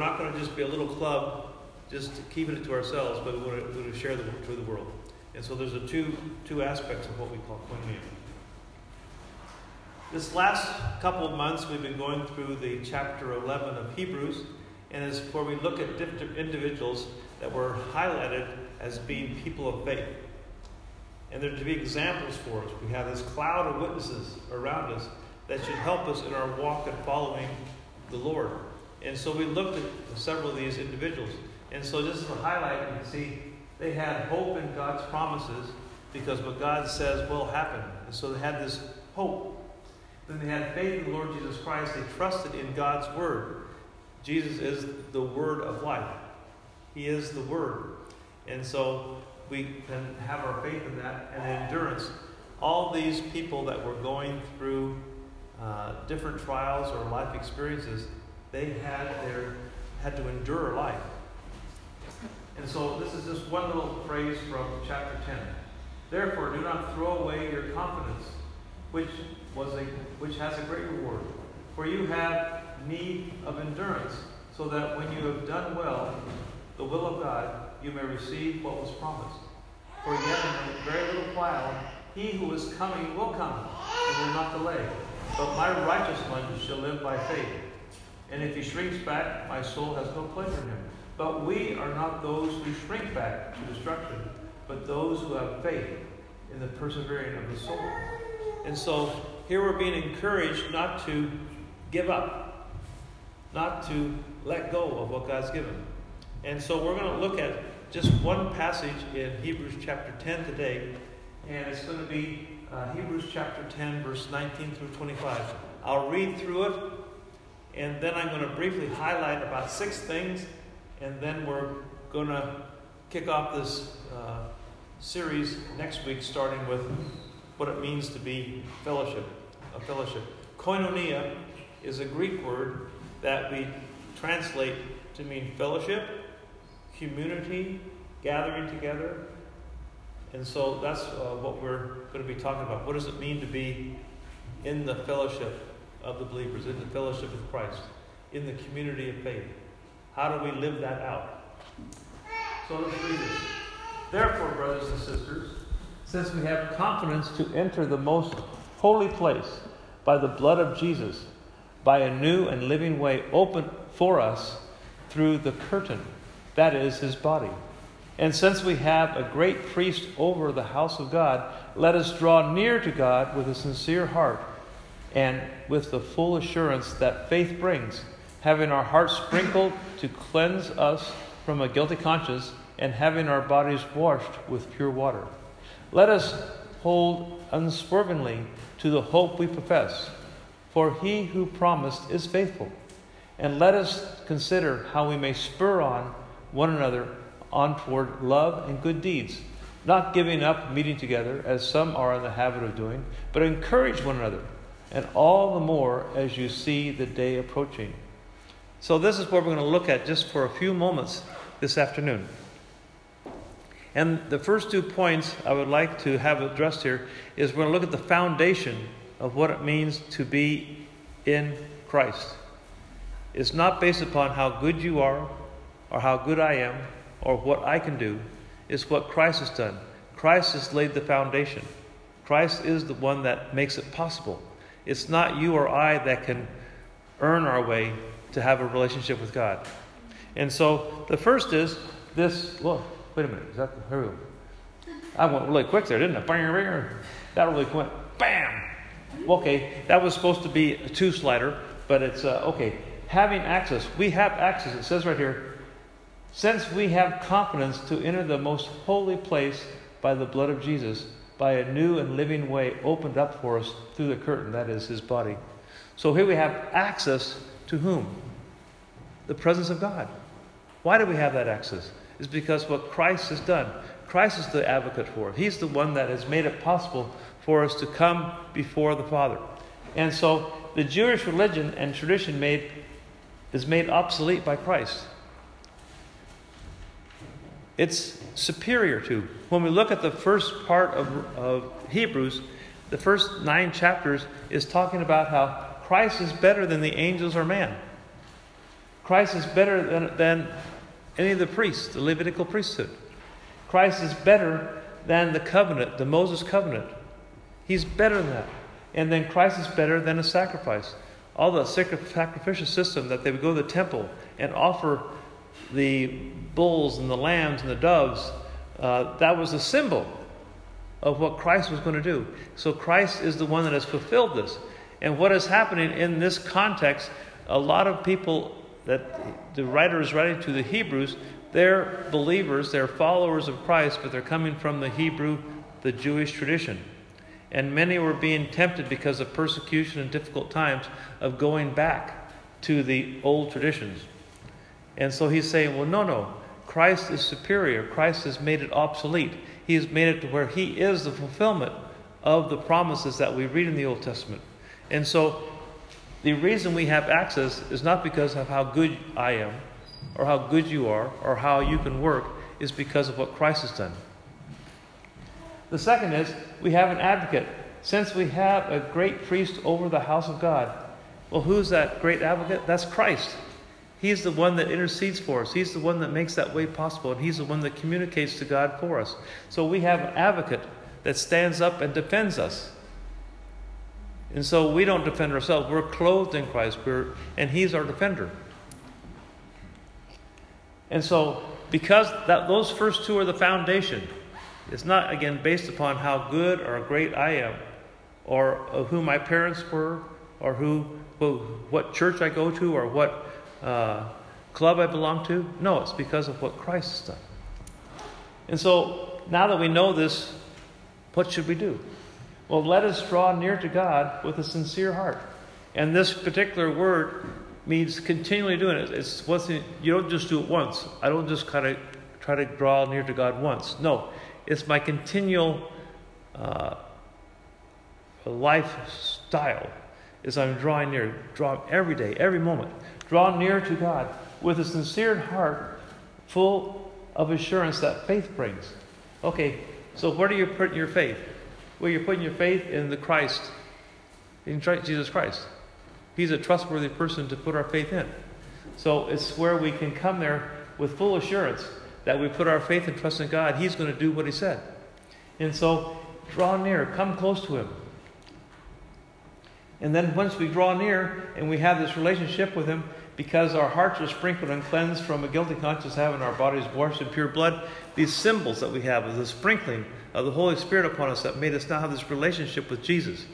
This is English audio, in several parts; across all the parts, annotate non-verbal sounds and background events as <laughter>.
not going to just be a little club, just keeping it to ourselves, but we want to, to share the to the world. And so there's a two two aspects of what we call koinonia. This last couple of months, we've been going through the chapter 11 of Hebrews, and as where we look at different individuals that were highlighted as being people of faith. And they're to be examples for us. We have this cloud of witnesses around us that should help us in our walk and following the Lord. And so we looked at several of these individuals. And so just as a highlight, you can see they had hope in God's promises because what God says will happen. And so they had this hope. Then they had faith in the Lord Jesus Christ. They trusted in God's word. Jesus is the word of life. He is the word. And so we can have our faith in that and endurance. All these people that were going through uh, different trials or life experiences, they had their had to endure life. And so this is just one little phrase from chapter 10. Therefore, do not throw away your confidence, which was a which has a great reward. For you have need of endurance, so that when you have done well, the will of God, you may receive what was promised. For yet in a very little while, he who is coming will come and will not delay. But my righteous one shall live by faith. And if he shrinks back, my soul has no pleasure in him. But we are not those who shrink back to destruction, but those who have faith in the persevering of the soul. And so here we're being encouraged not to give up, not to let go of what God's given. And so we're going to look at just one passage in Hebrews chapter 10 today, and it's going to be uh, Hebrews chapter 10, verse 19 through 25. I'll read through it, and then I'm going to briefly highlight about six things, and then we're going to kick off this uh, series next week, starting with what it means to be fellowship, a fellowship. Koinonia is a Greek word that we translate to mean fellowship community, gathering together. And so that's uh, what we're going to be talking about. What does it mean to be in the fellowship of the believers, in the fellowship of Christ, in the community of faith? How do we live that out? So let's read this. Therefore, brothers and sisters, since we have confidence to enter the most holy place by the blood of Jesus, by a new and living way open for us through the curtain that is, his body. And since we have a great priest over the house of God, let us draw near to God with a sincere heart and with the full assurance that faith brings, having our hearts sprinkled to cleanse us from a guilty conscience and having our bodies washed with pure water. Let us hold unswervingly to the hope we profess, for he who promised is faithful. And let us consider how we may spur on one another on toward love and good deeds, not giving up meeting together, as some are in the habit of doing, but encourage one another, and all the more as you see the day approaching. So, this is what we're going to look at just for a few moments this afternoon. And the first two points I would like to have addressed here is we're going to look at the foundation of what it means to be in Christ. It's not based upon how good you are or how good I am or what I can do. It's what Christ has done. Christ has laid the foundation. Christ is the one that makes it possible. It's not you or I that can earn our way to have a relationship with God. And so the first is this. Look, wait a minute. Is that the. I went really quick there, didn't I? That really went bam. Okay, that was supposed to be a two slider, but it's uh, okay. Having access. We have access. It says right here since we have confidence to enter the most holy place by the blood of Jesus, by a new and living way opened up for us through the curtain, that is his body. So here we have access to whom? The presence of God. Why do we have that access? It's because what Christ has done. Christ is the advocate for it. He's the one that has made it possible for us to come before the Father. And so the Jewish religion and tradition made is made obsolete by Christ. It's superior to. When we look at the first part of, of Hebrews, the first nine chapters is talking about how Christ is better than the angels or man. Christ is better than, than any of the priests, the Levitical priesthood. Christ is better than the covenant, the Moses covenant. He's better than that. And then Christ is better than a sacrifice. All the sacrificial system that they would go to the temple and offer the bulls and the lambs and the doves, uh, that was a symbol of what Christ was going to do. So Christ is the one that has fulfilled this. And what is happening in this context, a lot of people that the writer is writing to the Hebrews, they're believers, they're followers of Christ, but they're coming from the Hebrew, the Jewish tradition. And many were being tempted because of persecution and difficult times of going back to the old traditions. And so he's saying, well, no, no. Christ is superior. Christ has made it obsolete. He has made it to where he is the fulfillment of the promises that we read in the Old Testament. And so the reason we have access is not because of how good I am, or how good you are, or how you can work, is because of what Christ has done. The second is we have an advocate. Since we have a great priest over the house of God, well, who's that great advocate? That's Christ. He's the one that intercedes for us. He's the one that makes that way possible, and He's the one that communicates to God for us. So we have an advocate that stands up and defends us. And so we don't defend ourselves. We're clothed in Christ, we're, and He's our defender. And so, because that, those first two are the foundation, it's not, again, based upon how good or great I am, or who my parents were, or who, who what church I go to, or what uh, club I belong to. No, it's because of what Christ has done. And so, now that we know this, what should we do? Well, let us draw near to God with a sincere heart. And this particular word means continually doing it. It's what's in, you don't just do it once. I don't just kind of try to draw near to God once. No, it's my continual uh, lifestyle. As I'm drawing near, draw every day, every moment. Draw near to God with a sincere heart, full of assurance that faith brings. Okay, so where do you put your faith? Well, you're putting your faith in the Christ, in Jesus Christ. He's a trustworthy person to put our faith in. So it's where we can come there with full assurance that we put our faith and trust in God. He's going to do what He said. And so draw near, come close to Him. And then once we draw near and we have this relationship with Him, because our hearts are sprinkled and cleansed from a guilty conscience, having our bodies washed in pure blood, these symbols that we have of the sprinkling of the Holy Spirit upon us that made us now have this relationship with Jesus.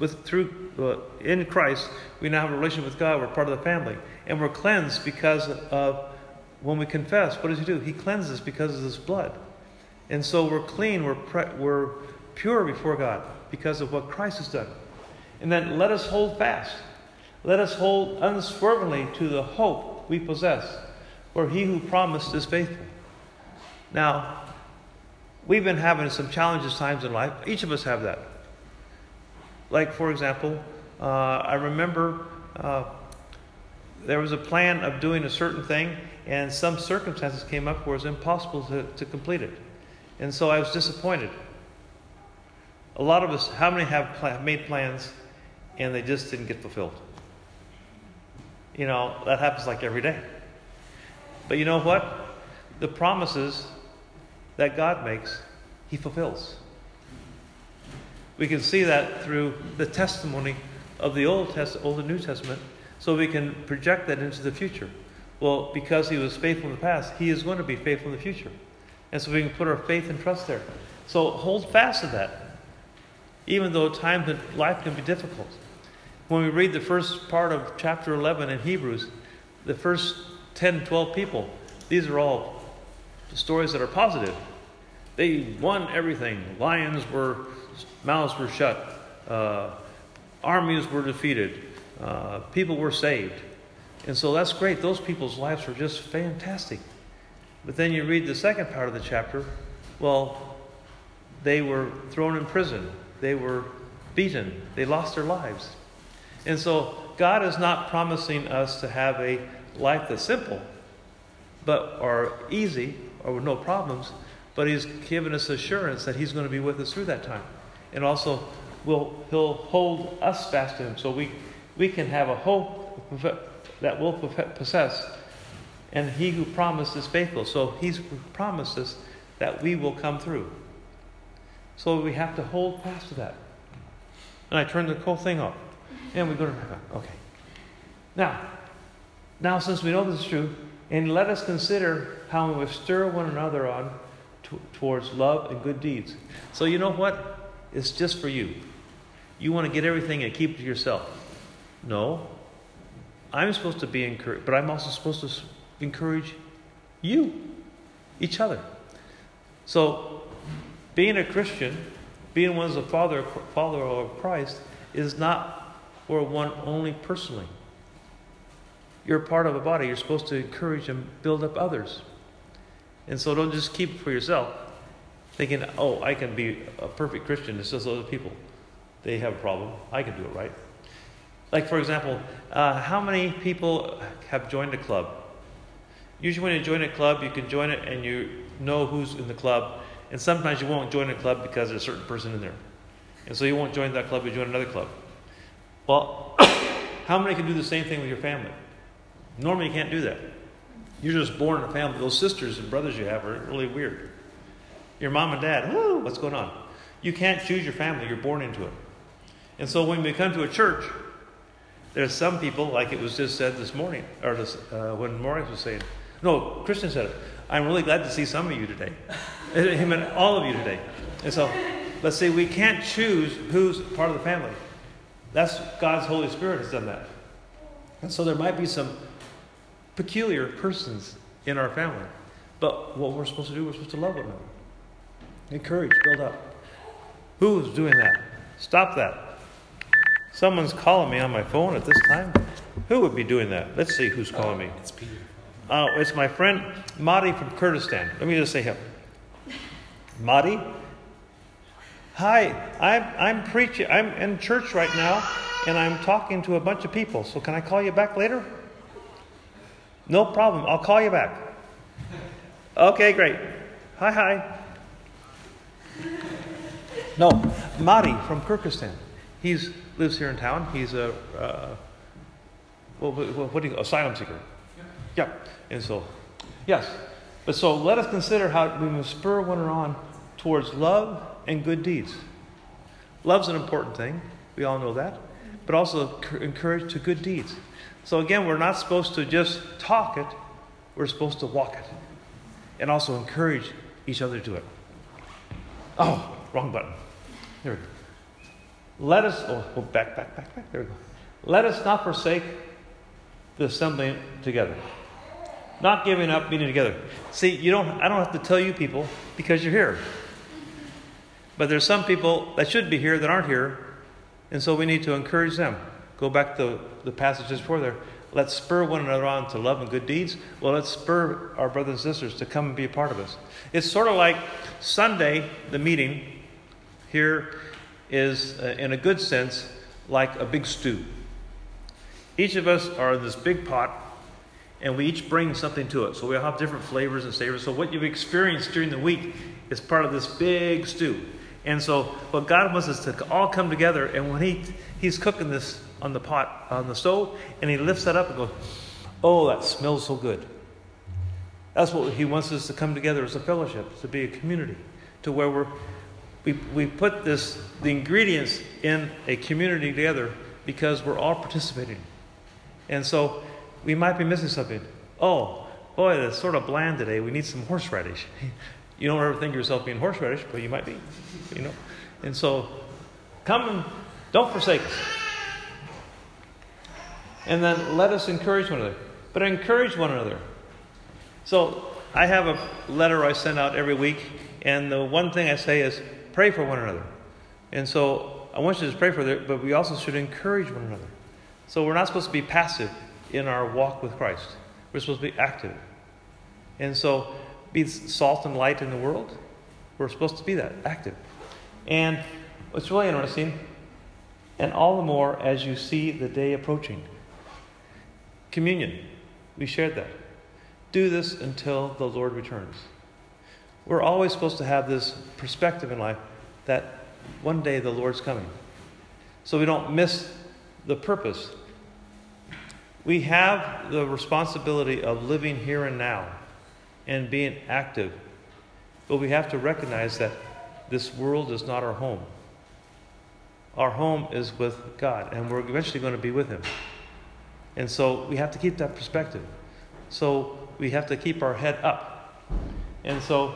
With through uh, in Christ, we now have a relationship with God. We're part of the family, and we're cleansed because of when we confess. What does He do? He cleanses because of His blood, and so we're clean. We're pre- we're pure before God because of what Christ has done. And then let us hold fast. Let us hold unswervingly to the hope we possess, for He who promised is faithful. Now, we've been having some challenges times in life. Each of us have that. Like, for example, uh, I remember uh, there was a plan of doing a certain thing, and some circumstances came up where it was impossible to, to complete it. And so I was disappointed. A lot of us, how many have made plans and they just didn't get fulfilled? You know, that happens like every day. But you know what? The promises that God makes, He fulfills. We can see that through the testimony of the Old, Test- Old and New Testament, so we can project that into the future. Well, because He was faithful in the past, He is going to be faithful in the future. And so we can put our faith and trust there. So hold fast to that, even though times in life can be difficult. When we read the first part of chapter 11 in Hebrews, the first 10, 12 people, these are all stories that are positive. They won everything. Lions were, mouths were shut. Uh, armies were defeated. Uh, people were saved. And so that's great. Those people's lives were just fantastic. But then you read the second part of the chapter. Well, they were thrown in prison. They were beaten. They lost their lives. And so God is not promising us to have a life that's simple, but or easy, or with no problems, but He's given us assurance that He's going to be with us through that time. And also, will He'll hold us fast to Him so we, we can have a hope that we'll possess, and he who promised is faithful. So he's promised us that we will come through. So we have to hold fast to that. And I turn the whole thing off. And we go to Okay. Now, now since we know this is true, and let us consider how we stir one another on towards love and good deeds. So you know what? It's just for you. You want to get everything and keep it to yourself. No. I'm supposed to be encouraged, but I'm also supposed to encourage you, each other. So, being a Christian, being one as a father, follower of Christ, is not for one only personally. You're part of a body. You're supposed to encourage and build up others. And so don't just keep it for yourself, thinking, oh, I can be a perfect Christian. It's just other people. They have a problem. I can do it right. Like, for example, uh, how many people have joined a club? Usually, when you join a club, you can join it and you know who's in the club. And sometimes you won't join a club because there's a certain person in there. And so you won't join that club, you join another club. Well, <coughs> how many can do the same thing with your family? Normally, you can't do that. You're just born in a family. Those sisters and brothers you have are really weird. Your mom and dad, whoo, what's going on? You can't choose your family, you're born into it. And so when we come to a church, there's some people, like it was just said this morning, or this, uh, when Morris was saying, no, Christian said it. I'm really glad to see some of you today. <laughs> Him and all of you today. And so, let's see, we can't choose who's part of the family. That's God's Holy Spirit has done that. And so there might be some peculiar persons in our family. But what we're supposed to do, we're supposed to love one another. Encourage, build up. Who's doing that? Stop that. Someone's calling me on my phone at this time. Who would be doing that? Let's see who's calling me. It's Peter. Oh, it's my friend Madi from Kurdistan. Let me just say him. Madi? Hi, I'm, I'm preaching. I'm in church right now, and I'm talking to a bunch of people. So can I call you back later? No problem. I'll call you back. Okay, great. Hi, hi. No, Madi from Kyrgyzstan. He lives here in town. He's a uh, what, what, what do you asylum seeker? Yeah. yeah. And so, yes. But so let us consider how we must spur one another on towards love and good deeds. Love's an important thing. We all know that. But also encourage to good deeds. So again, we're not supposed to just talk it, we're supposed to walk it. And also encourage each other to it. Oh, wrong button. There we go. Let us, oh, oh, back, back, back, back. There we go. Let us not forsake the assembling together. Not giving up, meeting together. See, you don't, I don't have to tell you people because you're here. But there's some people that should be here that aren't here, and so we need to encourage them. Go back to the passages before there. Let's spur one another on to love and good deeds. Well, let's spur our brothers and sisters to come and be a part of us. It's sort of like Sunday, the meeting here is, uh, in a good sense, like a big stew. Each of us are in this big pot, and we each bring something to it. So we all have different flavors and savors. So what you've experienced during the week is part of this big stew. And so what God wants us to all come together, and when He He's cooking this on the pot, on the stove, and he lifts that up and goes, Oh, that smells so good. That's what he wants us to come together as a fellowship, to be a community, to where we're, we, we put this, the ingredients in a community together because we're all participating. And so we might be missing something. Oh, boy, that's sort of bland today. We need some horseradish. <laughs> You don't ever think of yourself being horseradish, but you might be, you know. And so come and don't forsake us. And then let us encourage one another. But encourage one another. So I have a letter I send out every week, and the one thing I say is pray for one another. And so I want you to pray for them, but we also should encourage one another. So we're not supposed to be passive in our walk with Christ. We're supposed to be active. And so be salt and light in the world. We're supposed to be that, active. And it's really interesting, and all the more as you see the day approaching. Communion. We shared that. Do this until the Lord returns. We're always supposed to have this perspective in life that one day the Lord's coming. So we don't miss the purpose. We have the responsibility of living here and now and being active, but we have to recognize that this world is not our home. Our home is with God, and we're eventually going to be with Him. And so we have to keep that perspective. So we have to keep our head up. And so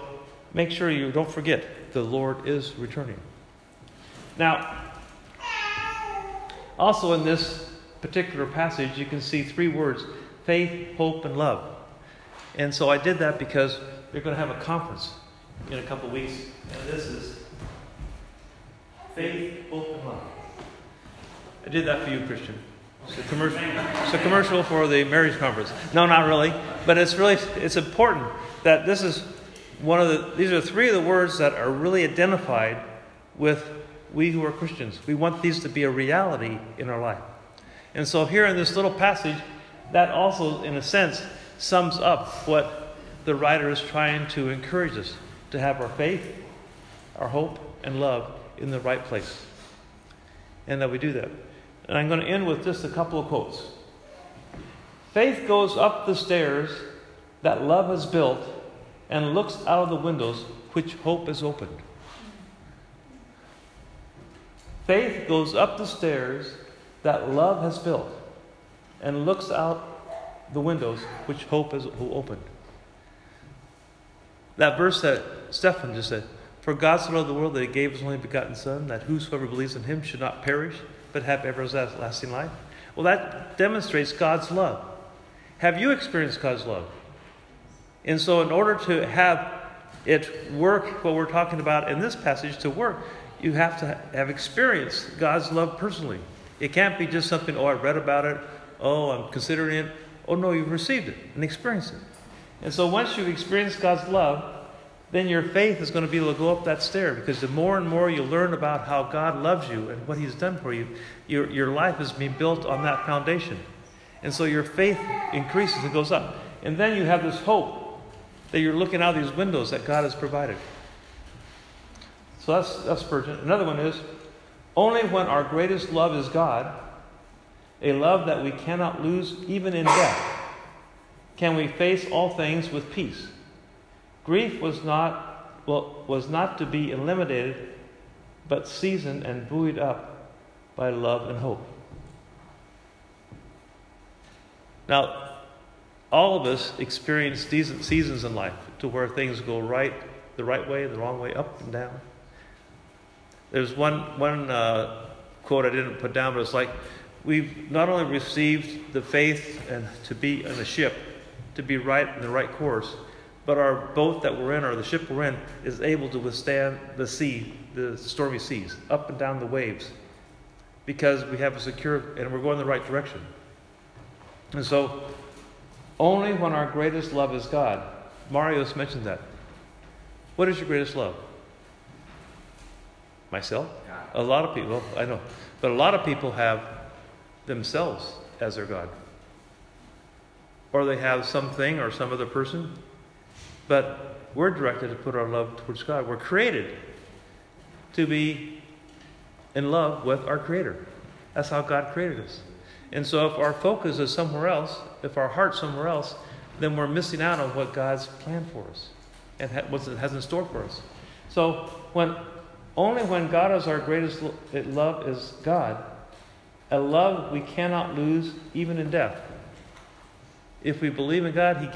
make sure you don't forget the Lord is returning. Now, also in this particular passage, you can see three words faith, hope, and love. And so I did that because they're going to have a conference in a couple weeks. And this is faith, hope, and love. I did that for you, Christian. It's a commercial, it's a commercial for the marriage conference. No, not really. But it's really it's important that this is one of the these are three of the words that are really identified with we who are Christians. We want these to be a reality in our life. And so here in this little passage, that also, in a sense, sums up what the writer is trying to encourage us to have our faith, our hope, and love in the right place. And that we do that. And I'm going to end with just a couple of quotes. Faith goes up the stairs that love has built and looks out of the windows which hope has opened. Faith goes up the stairs that love has built and looks out the windows which hope has opened. That verse that Stephen just said, For God so loved the world that he gave his only begotten Son, that whosoever believes in him should not perish, but have everlasting life. Well, that demonstrates God's love. Have you experienced God's love? And so, in order to have it work, what we're talking about in this passage to work, you have to have experienced God's love personally. It can't be just something, oh, I read about it, oh, I'm considering it. Oh, no, you've received it and experienced it. And so once you've experienced God's love, then your faith is going to be able to go up that stair because the more and more you learn about how God loves you and what He's done for you, your, your life is being built on that foundation. And so your faith increases and goes up. And then you have this hope that you're looking out these windows that God has provided. So that's, that's Spurgeon. Another one is only when our greatest love is God, a love that we cannot lose even in death, can we face all things with peace. Grief was not, well, was not to be eliminated, but seasoned and buoyed up by love and hope. Now, all of us experience decent seasons in life to where things go right, the right way, the wrong way, up and down. There's one, one uh, quote I didn't put down, but it's like we've not only received the faith and to be in the ship, to be right in the right course, but our boat that we're in, or the ship we're in, is able to withstand the sea, the stormy seas, up and down the waves, because we have a secure and we're going the right direction. And so, only when our greatest love is God. Marius mentioned that. What is your greatest love? Myself? A lot of people, I know, but a lot of people have themselves as their God. Or they have something or some other person. But we're directed to put our love towards God. We're created to be in love with our Creator. That's how God created us. And so if our focus is somewhere else, if our heart's somewhere else, then we're missing out on what God's planned for us and what it has in store for us. So when only when God is our greatest love is God, a love we cannot lose even in death. If we believe in God, He gives